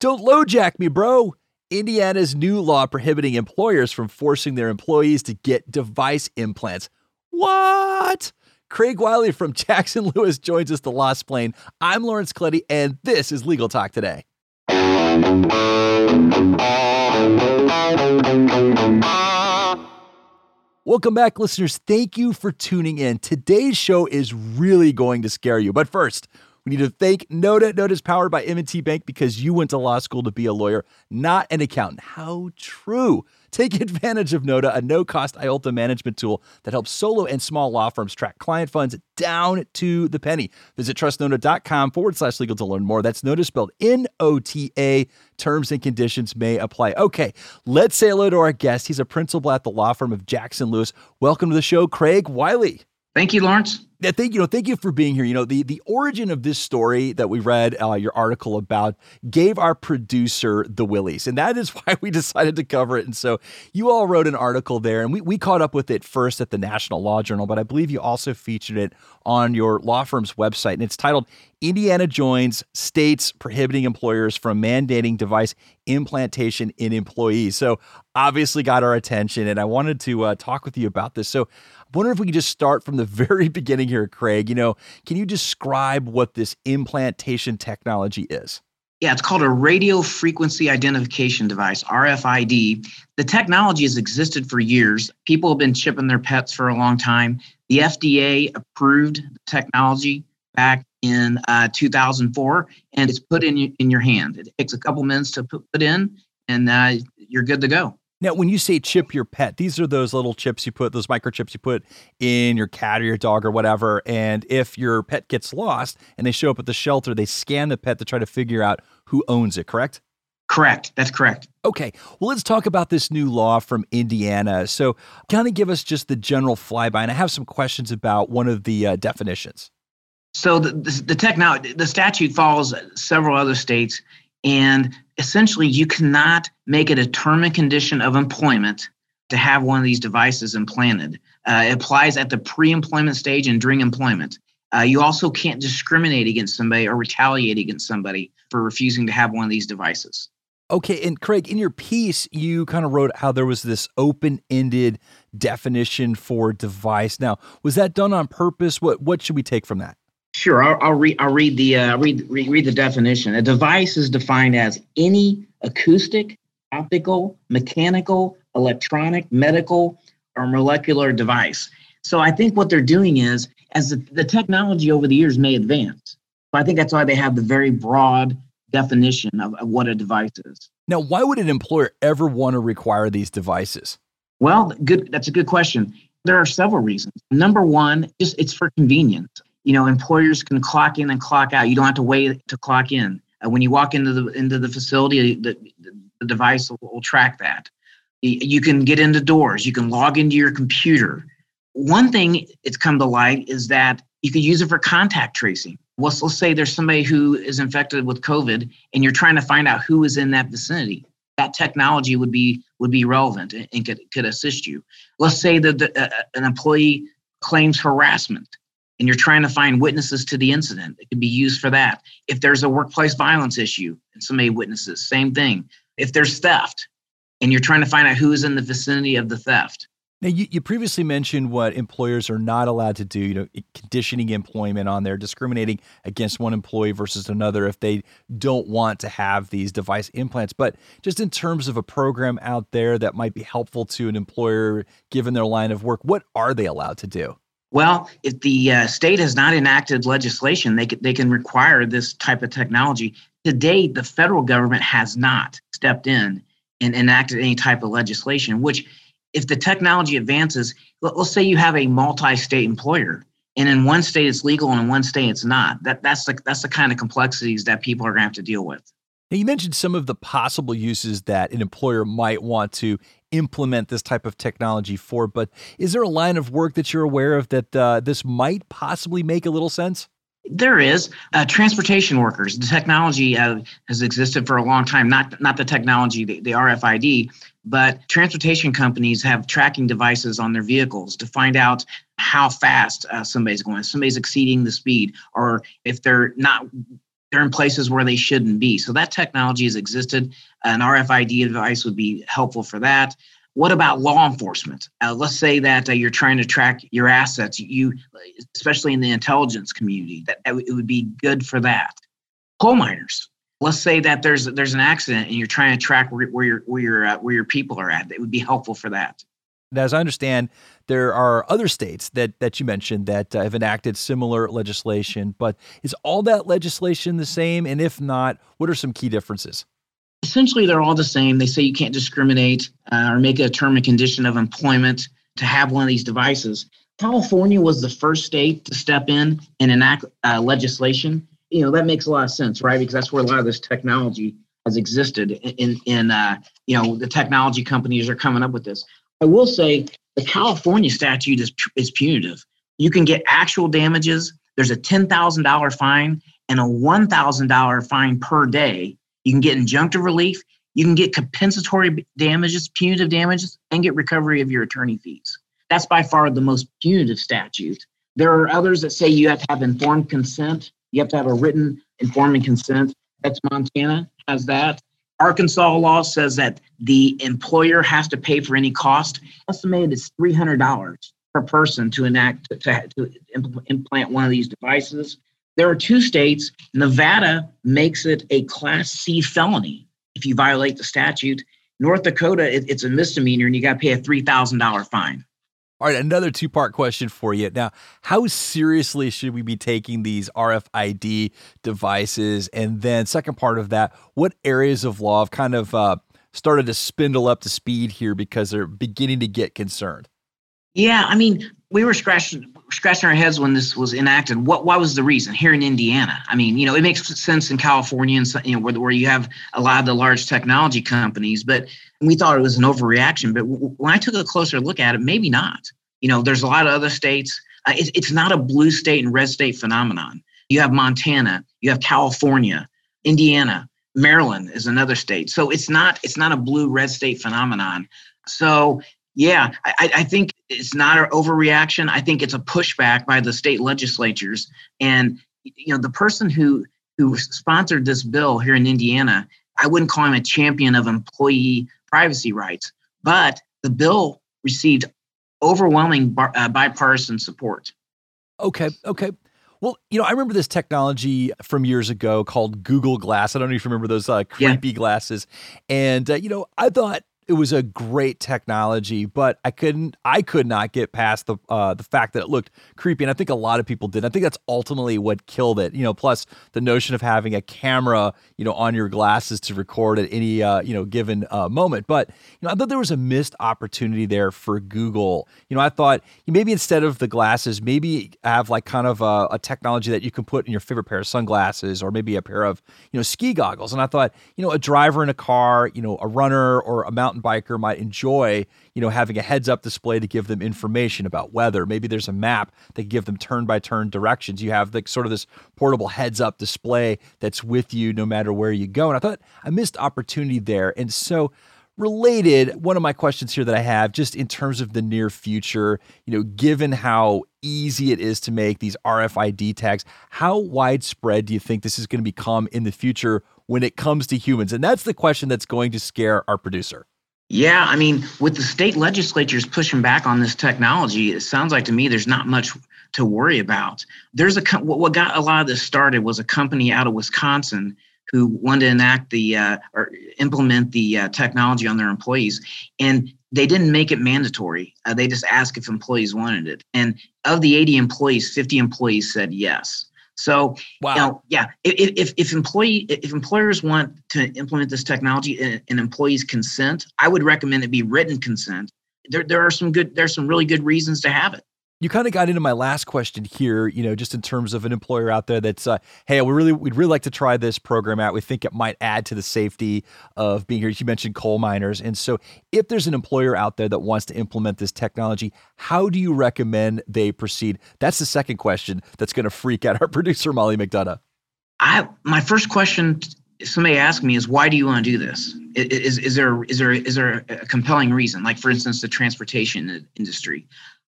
Don't LoJack me, bro. Indiana's new law prohibiting employers from forcing their employees to get device implants. What? Craig Wiley from Jackson Lewis joins us to Lost Plane. I'm Lawrence Colletti, and this is Legal Talk Today. Welcome back, listeners. Thank you for tuning in. Today's show is really going to scare you. But first, we need to thank Nota. Nota is powered by M&T Bank because you went to law school to be a lawyer, not an accountant. How true. Take advantage of Nota, a no cost IOLTA management tool that helps solo and small law firms track client funds down to the penny. Visit trustnota.com forward slash legal to learn more. That's Nota spelled N O T A. Terms and conditions may apply. Okay, let's say hello to our guest. He's a principal at the law firm of Jackson Lewis. Welcome to the show, Craig Wiley. Thank you, Lawrence. Yeah, thank you know, thank you for being here. You know, the the origin of this story that we read uh, your article about gave our producer the willies, and that is why we decided to cover it. And so you all wrote an article there, and we we caught up with it first at the National Law Journal, but I believe you also featured it on your law firm's website, and it's titled "Indiana joins states prohibiting employers from mandating device implantation in employees." So obviously got our attention, and I wanted to uh, talk with you about this. So I wonder if we could just start from the very beginning here, Craig. You know, can you describe what this implantation technology is? Yeah, it's called a radio frequency identification device, RFID. The technology has existed for years. People have been chipping their pets for a long time. The FDA approved the technology back in uh, 2004, and it's put in, in your hand. It takes a couple minutes to put, put in, and uh, you're good to go. Now, when you say chip your pet, these are those little chips you put, those microchips you put in your cat or your dog or whatever. And if your pet gets lost and they show up at the shelter, they scan the pet to try to figure out who owns it, correct? Correct. That's correct. Okay. Well, let's talk about this new law from Indiana. So, kind of give us just the general flyby. And I have some questions about one of the uh, definitions. So, the, the, the technology, the statute follows several other states and essentially, you cannot make it a term and condition of employment to have one of these devices implanted. Uh, it applies at the pre employment stage and during employment. Uh, you also can't discriminate against somebody or retaliate against somebody for refusing to have one of these devices. Okay, and Craig, in your piece, you kind of wrote how there was this open-ended definition for device. Now, was that done on purpose? What what should we take from that? Sure, I'll, I'll read. I'll read the uh, read, read read the definition. A device is defined as any acoustic, optical, mechanical, electronic, medical, or molecular device. So I think what they're doing is, as the, the technology over the years may advance, so I think that's why they have the very broad definition of, of what a device is. Now, why would an employer ever want to require these devices? Well, good. That's a good question. There are several reasons. Number one, just it's for convenience you know employers can clock in and clock out. You don't have to wait to clock in. Uh, when you walk into the into the facility the, the device will, will track that. You can get into doors. You can log into your computer. One thing it's come to light is that you can use it for contact tracing. Let's, let's say there's somebody who is infected with covid and you're trying to find out who is in that vicinity. That technology would be would be relevant and could, could assist you. Let's say that the, uh, an employee claims harassment and you're trying to find witnesses to the incident, it could be used for that. If there's a workplace violence issue and somebody witnesses, same thing. If there's theft and you're trying to find out who is in the vicinity of the theft. Now, you, you previously mentioned what employers are not allowed to do, you know, conditioning employment on there, discriminating against one employee versus another if they don't want to have these device implants. But just in terms of a program out there that might be helpful to an employer given their line of work, what are they allowed to do? Well, if the uh, state has not enacted legislation, they can, they can require this type of technology. To date, the federal government has not stepped in and enacted any type of legislation, which, if the technology advances, let's say you have a multi state employer. And in one state it's legal and in one state it's not. That that's the that's the kind of complexities that people are going to have to deal with. Now, you mentioned some of the possible uses that an employer might want to implement this type of technology for, but is there a line of work that you're aware of that uh, this might possibly make a little sense? There is uh, transportation workers. The technology uh, has existed for a long time. Not not the technology, the, the RFID, but transportation companies have tracking devices on their vehicles to find out how fast uh, somebody's going. Somebody's exceeding the speed, or if they're not they're in places where they shouldn't be. So that technology has existed. An RFID device would be helpful for that. What about law enforcement? Uh, let's say that uh, you're trying to track your assets, you, especially in the intelligence community, that, that it would be good for that. Coal miners. Let's say that there's there's an accident and you're trying to track where, where your where your uh, where your people are at. It would be helpful for that. As I understand, there are other states that that you mentioned that uh, have enacted similar legislation. But is all that legislation the same? And if not, what are some key differences? essentially they're all the same. They say you can't discriminate uh, or make it a term and condition of employment to have one of these devices. California was the first state to step in and enact uh, legislation. You know that makes a lot of sense, right? Because that's where a lot of this technology has existed. In in uh, you know the technology companies are coming up with this. I will say the California statute is is punitive. You can get actual damages. There's a ten thousand dollar fine and a one thousand dollar fine per day you can get injunctive relief. You can get compensatory damages, punitive damages, and get recovery of your attorney fees. That's by far the most punitive statute. There are others that say you have to have informed consent. You have to have a written informed consent. That's Montana has that. Arkansas law says that the employer has to pay for any cost. Estimated is $300 per person to enact to, to implant one of these devices. There are two states. Nevada makes it a Class C felony if you violate the statute. North Dakota, it, it's a misdemeanor, and you got to pay a three thousand dollar fine. All right, another two part question for you. Now, how seriously should we be taking these RFID devices? And then, second part of that, what areas of law have kind of uh, started to spindle up to speed here because they're beginning to get concerned? Yeah, I mean, we were scratching scratching our heads when this was enacted. What why was the reason here in Indiana? I mean, you know, it makes sense in California and you know where, where you have a lot of the large technology companies, but we thought it was an overreaction. But when I took a closer look at it, maybe not. You know, there's a lot of other states. Uh, it, it's not a blue state and red state phenomenon. You have Montana, you have California, Indiana, Maryland is another state. So it's not it's not a blue red state phenomenon. So yeah, I, I, think it's not an overreaction. I think it's a pushback by the state legislatures. And you know, the person who who sponsored this bill here in Indiana, I wouldn't call him a champion of employee privacy rights, but the bill received overwhelming bar, uh, bipartisan support. Okay, okay. Well, you know, I remember this technology from years ago called Google Glass. I don't know if you remember those uh, creepy yeah. glasses. And, uh, you know, I thought it was a great technology, but I couldn't I could not get past the uh, the fact that it looked creepy, and I think a lot of people did. I think that's ultimately what killed it. You know, plus the notion of having a camera, you know, on your glasses to record at any uh, you know given uh, moment. But you know, I thought there was a missed opportunity there for Google. You know, I thought maybe instead of the glasses, maybe have like kind of a, a technology that you can put in your favorite pair of sunglasses, or maybe a pair of you know ski goggles. And I thought, you know, a driver in a car, you know, a runner or a mountain mountain biker might enjoy, you know, having a heads up display to give them information about weather. Maybe there's a map that give them turn by turn directions. You have like sort of this portable heads up display that's with you no matter where you go. And I thought I missed opportunity there. And so related, one of my questions here that I have just in terms of the near future, you know, given how easy it is to make these RFID tags, how widespread do you think this is going to become in the future when it comes to humans? And that's the question that's going to scare our producer. Yeah, I mean, with the state legislatures pushing back on this technology, it sounds like to me there's not much to worry about. There's a what got a lot of this started was a company out of Wisconsin who wanted to enact the uh, or implement the uh, technology on their employees, and they didn't make it mandatory. Uh, they just asked if employees wanted it, and of the 80 employees, 50 employees said yes. So, wow. you know, yeah, if, if, if employee if employers want to implement this technology and, and employees consent, I would recommend it be written consent. There, there are some good there's some really good reasons to have it you kind of got into my last question here, you know, just in terms of an employer out there that's, uh, hey, we really, we'd really like to try this program out. We think it might add to the safety of being here. You mentioned coal miners. And so if there's an employer out there that wants to implement this technology, how do you recommend they proceed? That's the second question that's going to freak out our producer, Molly McDonough. I, my first question somebody asked me is why do you want to do this is, is there is there is there a compelling reason like for instance the transportation industry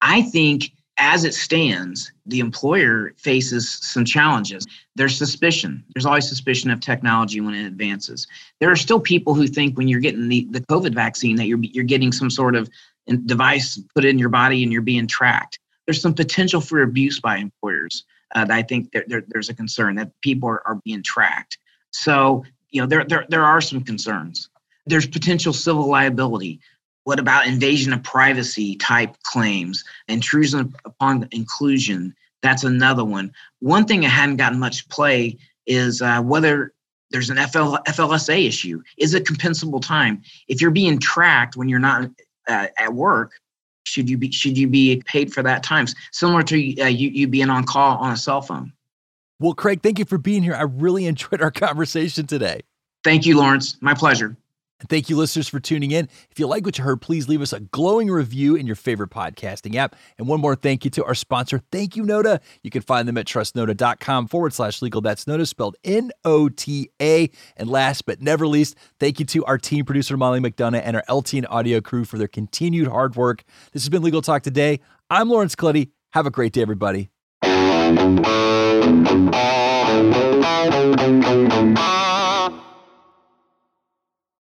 I think as it stands, the employer faces some challenges. There's suspicion. There's always suspicion of technology when it advances. There are still people who think when you're getting the, the COVID vaccine that you're you're getting some sort of device put in your body and you're being tracked. There's some potential for abuse by employers. Uh, I think there, there, there's a concern that people are, are being tracked. So you know there, there there are some concerns. There's potential civil liability. What about invasion of privacy type claims, intrusion upon seclusion? That's another one. One thing that hadn't gotten much play is uh, whether there's an FL, FLSA issue. Is it compensable time? If you're being tracked when you're not uh, at work, should you be should you be paid for that time? Similar to uh, you you being on call on a cell phone. Well, Craig, thank you for being here. I really enjoyed our conversation today. Thank you, Lawrence. My pleasure. And thank you, listeners, for tuning in. If you like what you heard, please leave us a glowing review in your favorite podcasting app. And one more thank you to our sponsor, Thank You Nota. You can find them at trustnota.com forward slash legal. That's Nota spelled N O T A. And last but never least, thank you to our team producer, Molly McDonough, and our LT and audio crew for their continued hard work. This has been Legal Talk Today. I'm Lawrence Colletti. Have a great day, everybody.